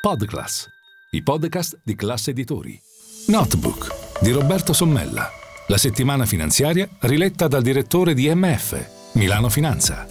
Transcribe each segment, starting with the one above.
Podclass, i podcast di classe editori. Notebook di Roberto Sommella. La settimana finanziaria riletta dal direttore di MF, Milano Finanza.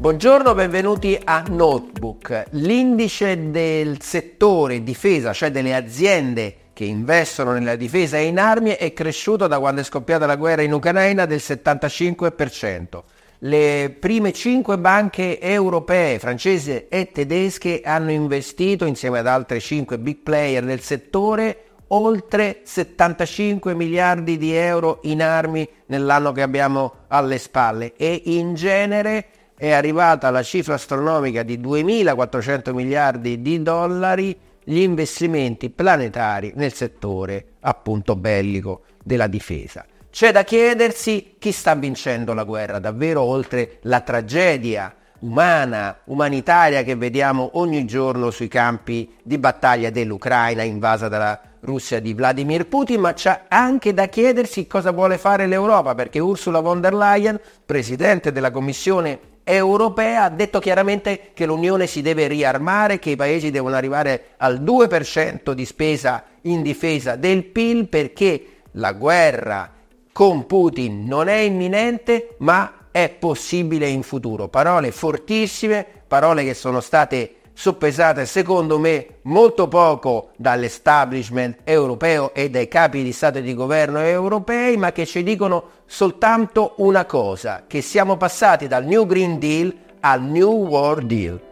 Buongiorno, benvenuti a Notebook. L'indice del settore difesa, cioè delle aziende che investono nella difesa e in armi, è cresciuto da quando è scoppiata la guerra in Ucraina del 75% le prime cinque banche europee, francesi e tedesche, hanno investito insieme ad altre cinque big player del settore oltre 75 miliardi di euro in armi nell'anno che abbiamo alle spalle e in genere è arrivata la cifra astronomica di 2.400 miliardi di dollari gli investimenti planetari nel settore appunto bellico della difesa. C'è da chiedersi chi sta vincendo la guerra davvero oltre la tragedia umana, umanitaria che vediamo ogni giorno sui campi di battaglia dell'Ucraina invasa dalla Russia di Vladimir Putin, ma c'è anche da chiedersi cosa vuole fare l'Europa, perché Ursula von der Leyen, presidente della Commissione europea, ha detto chiaramente che l'Unione si deve riarmare, che i paesi devono arrivare al 2% di spesa in difesa del PIL perché la guerra con Putin non è imminente, ma è possibile in futuro. Parole fortissime, parole che sono state soppesate secondo me molto poco dall'establishment europeo e dai capi di Stato e di governo europei, ma che ci dicono soltanto una cosa, che siamo passati dal New Green Deal al New World Deal.